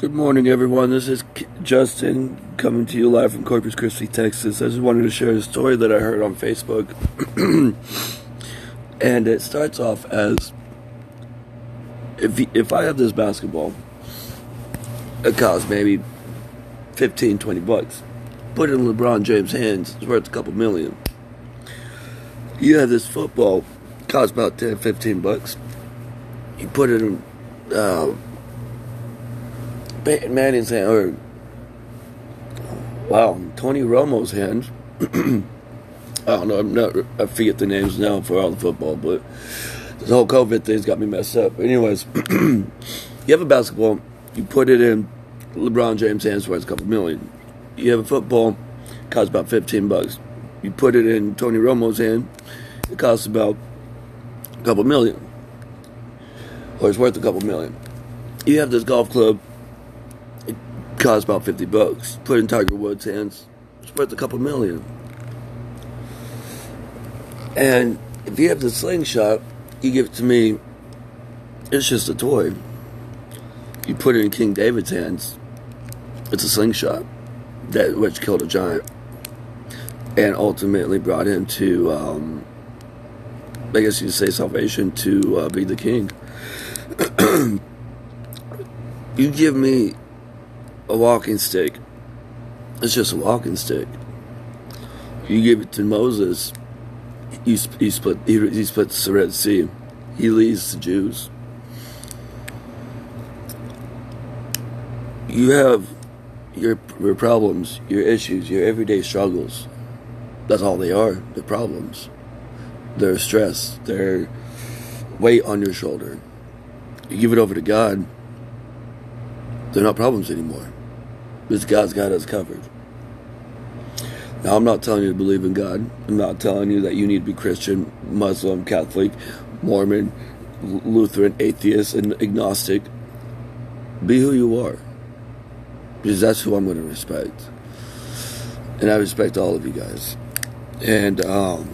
Good morning, everyone. This is Justin coming to you live from Corpus Christi, Texas. I just wanted to share a story that I heard on Facebook. and it starts off as if, if I have this basketball, it costs maybe 15, 20 bucks. Put it in LeBron James' hands, it's worth a couple million. You have this football, costs about 10, 15 bucks. You put it in. Uh, Peyton Manning's hand, or wow, Tony Romo's hands. I don't know. I'm not. I forget the names now for all the football, but this whole COVID thing's got me messed up. Anyways, you have a basketball, you put it in LeBron James' hands for a couple million. You have a football, costs about fifteen bucks. You put it in Tony Romo's hand, it costs about a couple million, or it's worth a couple million. You have this golf club cost about 50 bucks. Put in Tiger Woods' hands, it's worth a couple million. And if you have the slingshot, you give it to me, it's just a toy. You put it in King David's hands, it's a slingshot that which killed a giant and ultimately brought him to, um, I guess you'd say, salvation to uh, be the king. you give me a walking stick. It's just a walking stick. You give it to Moses. He, he split. He, he splits the Red Sea. He leads the Jews. You have your your problems, your issues, your everyday struggles. That's all they are. The problems. They're stress. They're weight on your shoulder. You give it over to God. They're not problems anymore because God's got us covered. Now, I'm not telling you to believe in God. I'm not telling you that you need to be Christian, Muslim, Catholic, Mormon, Lutheran, atheist, and agnostic. Be who you are. Because that's who I'm going to respect. And I respect all of you guys. And, um,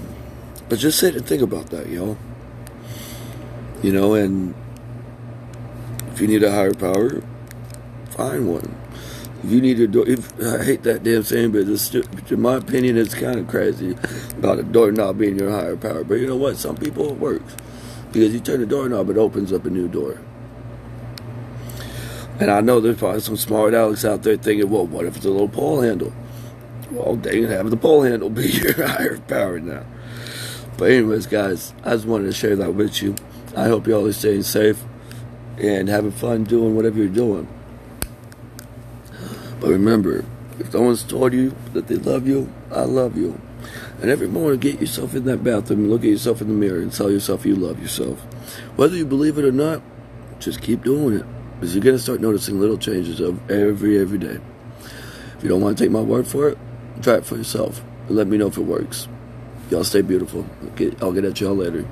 but just sit and think about that, yo. You know, and if you need a higher power, find one you need a door. If, I hate that damn saying, but it's, in my opinion, it's kind of crazy about a doorknob being your higher power. But you know what? Some people it works because you turn the doorknob, it opens up a new door. And I know there's probably some smart Alex out there thinking, well, what if it's a little pole handle? Well, dang it, have the pole handle be your higher power now. But anyways, guys, I just wanted to share that with you. I hope you all are staying safe and having fun doing whatever you're doing. But remember, if someone's told you that they love you, I love you. And every morning, get yourself in that bathroom look at yourself in the mirror and tell yourself you love yourself. Whether you believe it or not, just keep doing it. Because you're going to start noticing little changes of every, every day. If you don't want to take my word for it, try it for yourself. And let me know if it works. Y'all stay beautiful. I'll get at y'all later.